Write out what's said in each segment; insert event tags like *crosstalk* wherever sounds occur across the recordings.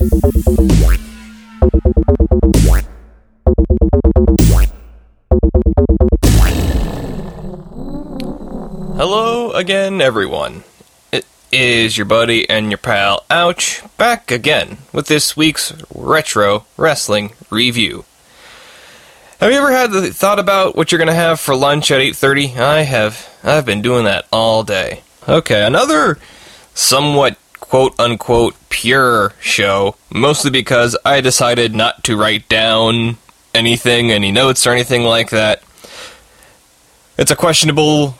Hello again, everyone. It is your buddy and your pal Ouch back again with this week's retro wrestling review. Have you ever had the thought about what you're going to have for lunch at 8:30? I have. I've been doing that all day. Okay, another somewhat quote unquote pure show, mostly because I decided not to write down anything, any notes or anything like that. It's a questionable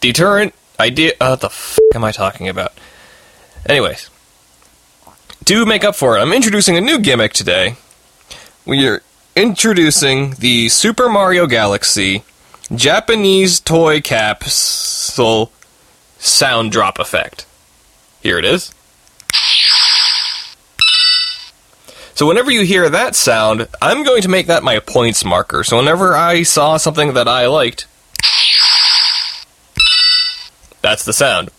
deterrent idea. Uh, what the f am I talking about? Anyways, to make up for it, I'm introducing a new gimmick today. We are introducing the Super Mario Galaxy Japanese toy capsule sound drop effect. Here it is. So whenever you hear that sound, I'm going to make that my points marker. So whenever I saw something that I liked, that's the sound.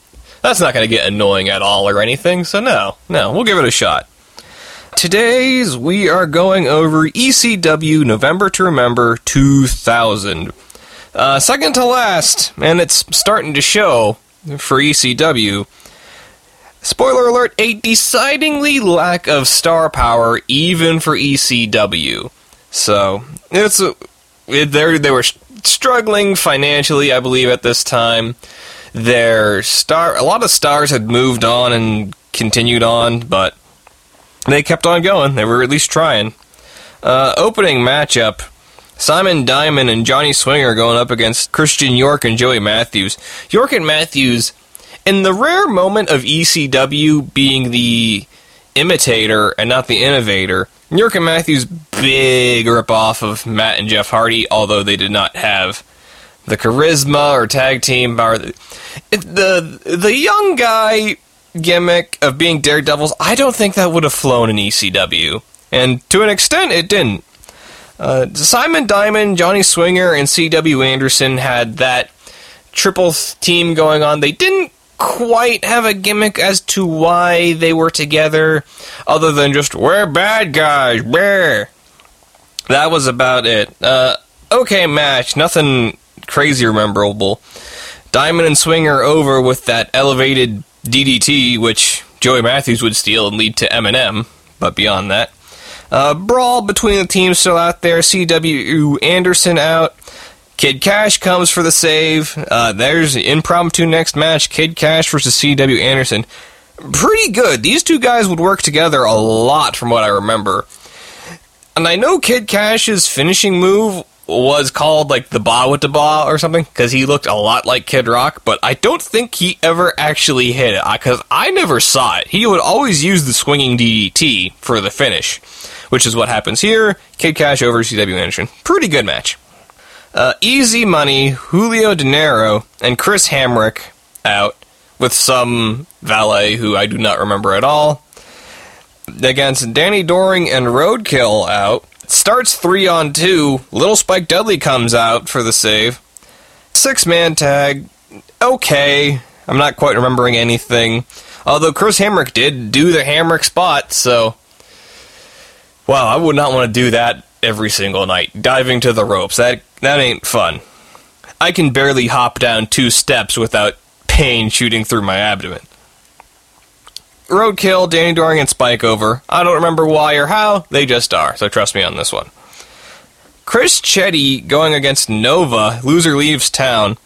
That's not going to get annoying at all or anything, so no, no, we'll give it a shot. Today's we are going over ECW November to Remember 2000. Uh, second to last, and it's starting to show for ECW. Spoiler alert, a decidingly lack of star power even for ECW. So, it's it, they they were struggling financially, I believe, at this time. Their star, a lot of stars had moved on and continued on, but they kept on going. They were at least trying. Uh, opening matchup Simon Diamond and Johnny Swinger going up against Christian York and Joey Matthews. York and Matthews, in the rare moment of ECW being the imitator and not the innovator, York and Matthews big rip off of Matt and Jeff Hardy, although they did not have the charisma or tag team or the the, the young guy gimmick of being daredevils. I don't think that would have flown in ECW, and to an extent, it didn't. Uh, Simon Diamond, Johnny Swinger, and C.W. Anderson had that triple team going on. They didn't quite have a gimmick as to why they were together, other than just we're bad guys. Bear. That was about it. Uh, okay match, nothing crazy memorable. Diamond and Swinger over with that elevated DDT, which Joey Matthews would steal and lead to MNM, but beyond that. Uh, brawl between the teams still out there. C.W. Anderson out. Kid Cash comes for the save. Uh, there's the impromptu next match Kid Cash versus C.W. Anderson. Pretty good. These two guys would work together a lot from what I remember. And I know Kid Cash's finishing move was called like the Ba with the Ba or something because he looked a lot like Kid Rock, but I don't think he ever actually hit it because I never saw it. He would always use the swinging DDT for the finish, which is what happens here. Kid Cash over CW Anderson. Pretty good match. Uh, easy money, Julio Dinero and Chris Hamrick out with some valet who I do not remember at all. Against Danny Doring and Roadkill out Starts three on two. Little Spike Dudley comes out for the save. Six man tag. Okay. I'm not quite remembering anything. Although Chris Hamrick did do the Hamrick spot, so. Wow, I would not want to do that every single night. Diving to the ropes. That, that ain't fun. I can barely hop down two steps without pain shooting through my abdomen. Roadkill, Danny Doring, and Spike over. I don't remember why or how, they just are, so trust me on this one. Chris Chetti going against Nova, loser leaves town.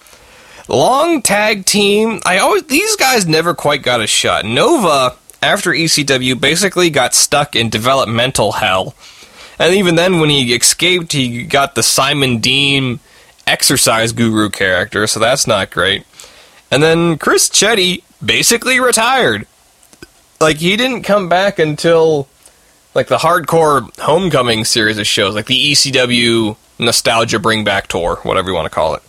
Long tag team. I always these guys never quite got a shot. Nova, after ECW, basically got stuck in developmental hell. And even then, when he escaped, he got the Simon Dean exercise guru character, so that's not great. And then Chris Chetti basically retired like he didn't come back until like the hardcore homecoming series of shows, like the ECW nostalgia bring back tour, whatever you want to call it.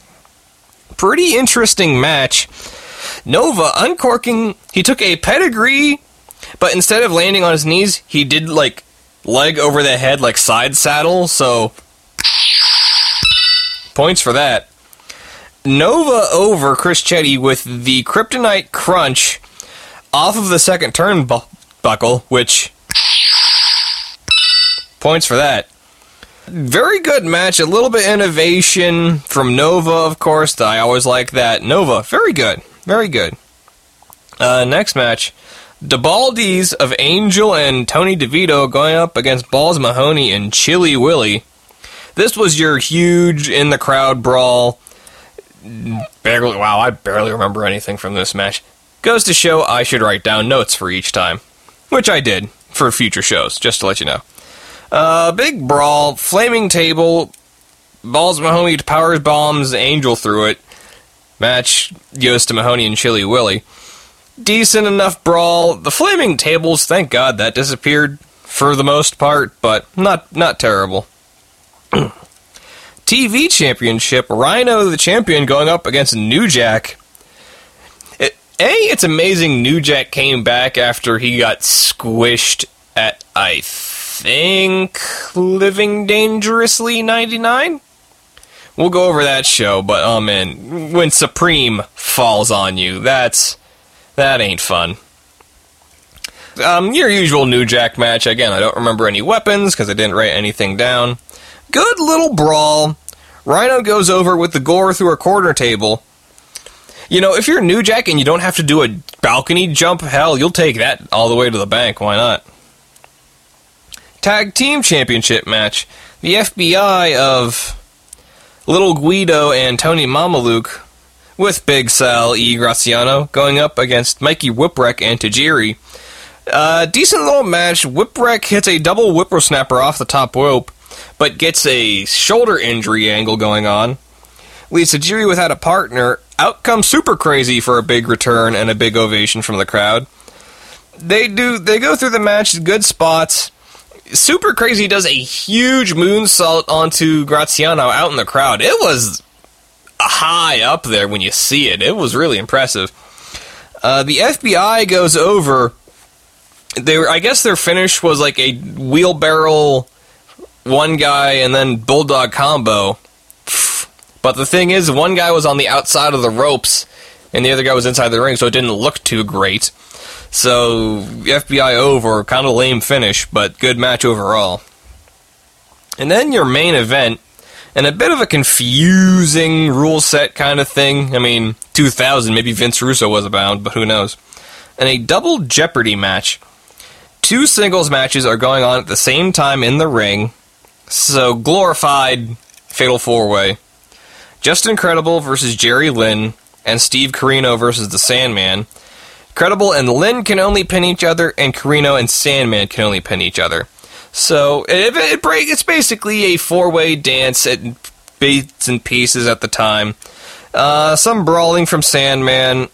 Pretty interesting match. Nova uncorking, he took a pedigree, but instead of landing on his knees, he did like leg over the head, like side saddle, so points for that. Nova over Chris Chetti with the Kryptonite Crunch off of the second turnbuckle, which Points for that. Very good match. A little bit innovation from Nova, of course. I always like that. Nova, very good. Very good. Uh, next match. The Baldies of Angel and Tony DeVito going up against Balls Mahoney and Chilly Willy. This was your huge in the crowd brawl. Barely, wow, I barely remember anything from this match. Goes to show I should write down notes for each time, which I did for future shows, just to let you know. Uh, big brawl, flaming table, balls Mahoney powers bombs Angel through it. Match goes to Mahoney and Chilly Willy. Decent enough brawl. The flaming tables, thank God that disappeared for the most part, but not not terrible. *clears throat* TV Championship, Rhino the champion going up against New Jack. It, a, it's amazing New Jack came back after he got squished at, I think, Living Dangerously 99? We'll go over that show, but oh man, when Supreme falls on you, that's. That ain't fun. Um, your usual New Jack match. Again, I don't remember any weapons because I didn't write anything down. Good little brawl. Rhino goes over with the gore through a corner table. You know, if you're New Jack and you don't have to do a balcony jump, hell, you'll take that all the way to the bank. Why not? Tag Team Championship match. The FBI of Little Guido and Tony Mamaluke with Big Sal E. Graziano going up against Mikey Whipwreck and Tajiri. Uh, decent little match. Whipwreck hits a double whippersnapper off the top rope but gets a shoulder injury angle going on. Leads Tajiri without a partner. Out comes Super Crazy for a big return and a big ovation from the crowd. They do. They go through the match, good spots. Super Crazy does a huge moonsault onto Graziano out in the crowd. It was high up there when you see it. It was really impressive. Uh, the FBI goes over. They were, I guess, their finish was like a wheelbarrow one guy and then bulldog combo. But the thing is, one guy was on the outside of the ropes and the other guy was inside the ring, so it didn't look too great. So FBI over, kind of lame finish, but good match overall. And then your main event, and a bit of a confusing rule set kind of thing. I mean, 2000, maybe Vince Russo was abound, but who knows. And a double Jeopardy match. Two singles matches are going on at the same time in the ring, so, glorified Fatal Four Way. Justin Credible versus Jerry Lynn, and Steve Corino versus the Sandman. Credible and Lynn can only pin each other, and Corino and Sandman can only pin each other. So, it, it break, it's basically a four way dance at bits and pieces at the time. Uh, some brawling from Sandman.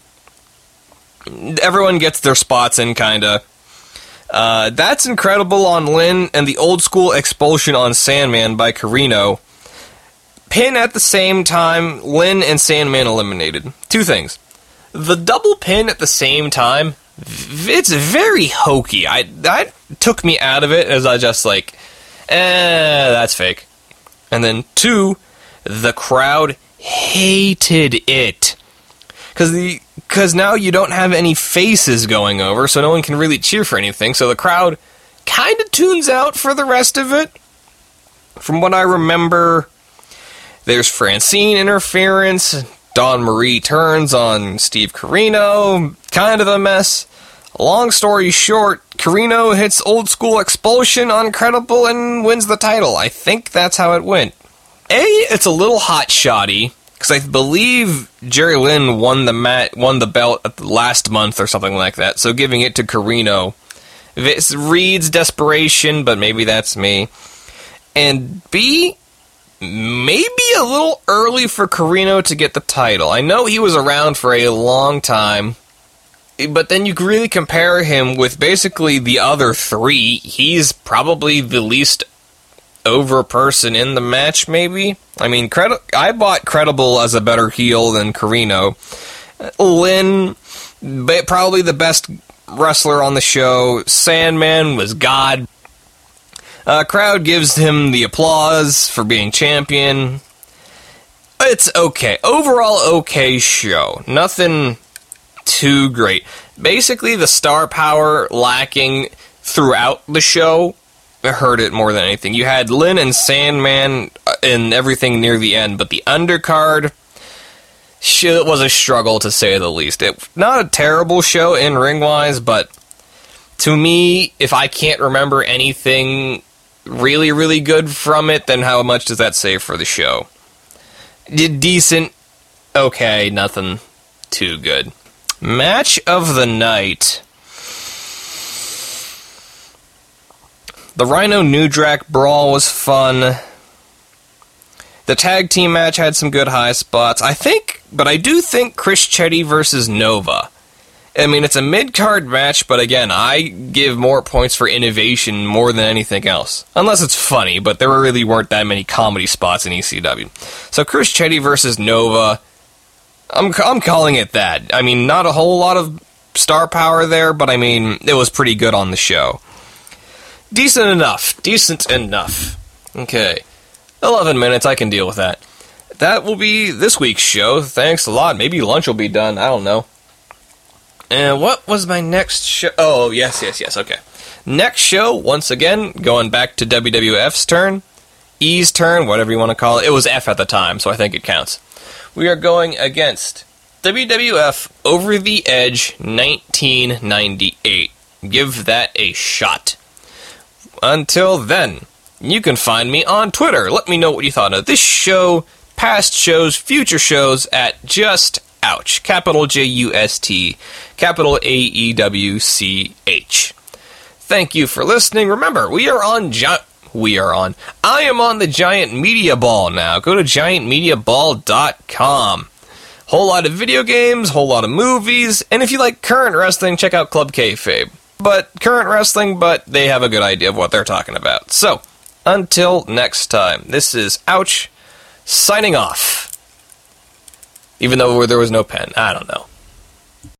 Everyone gets their spots in, kinda. Uh, that's incredible on Lynn and the old school expulsion on Sandman by Corino. Pin at the same time, Lynn and Sandman eliminated. Two things. The double pin at the same time, it's very hokey. I that took me out of it as I just like, eh, that's fake. And then two, the crowd hated it because the because now you don't have any faces going over, so no one can really cheer for anything. So the crowd kind of tunes out for the rest of it. From what I remember, there's Francine interference. Dawn Marie turns on Steve Corino. Kind of a mess. Long story short, Corino hits old school expulsion on Credible and wins the title. I think that's how it went. A, it's a little hot shoddy because I believe Jerry Lynn won the mat, won the belt last month or something like that. So giving it to Corino, this reads desperation, but maybe that's me. And B, maybe a little early for Corino to get the title. I know he was around for a long time, but then you really compare him with basically the other three. He's probably the least over person in the match, maybe. I mean, credi- I bought Credible as a better heel than Corino. Lynn, probably the best wrestler on the show. Sandman was God. Uh, crowd gives him the applause for being champion. It's okay. Overall, okay show. Nothing too great. Basically, the star power lacking throughout the show hurt it more than anything. You had Lynn and Sandman uh, and everything near the end, but the undercard shit was a struggle to say the least. It not a terrible show in ring wise, but to me, if I can't remember anything really, really good from it, then how much does that say for the show? Did decent, okay, nothing too good. Match of the night. The Rhino New Jack brawl was fun. The tag team match had some good high spots. I think, but I do think Chris Chetti versus Nova. I mean, it's a mid card match, but again, I give more points for innovation more than anything else. Unless it's funny, but there really weren't that many comedy spots in ECW. So Chris Chetti versus Nova, I'm, I'm calling it that. I mean, not a whole lot of star power there, but I mean, it was pretty good on the show. Decent enough. Decent enough. Okay. 11 minutes, I can deal with that. That will be this week's show. Thanks a lot. Maybe lunch will be done. I don't know. And what was my next show? Oh, yes, yes, yes. Okay. Next show, once again, going back to WWF's turn, E's turn, whatever you want to call it. It was F at the time, so I think it counts. We are going against WWF Over the Edge 1998. Give that a shot. Until then, you can find me on Twitter. Let me know what you thought of this show, past shows, future shows at Just Ouch. Capital J U S T, capital A E W C H. Thank you for listening. Remember, we are on Gi- we are on. I am on the Giant Media Ball now. Go to giantmediaball.com. Whole lot of video games, whole lot of movies, and if you like current wrestling, check out Club Kayfabe. But current wrestling, but they have a good idea of what they're talking about. So, until next time, this is Ouch signing off. Even though there was no pen. I don't know.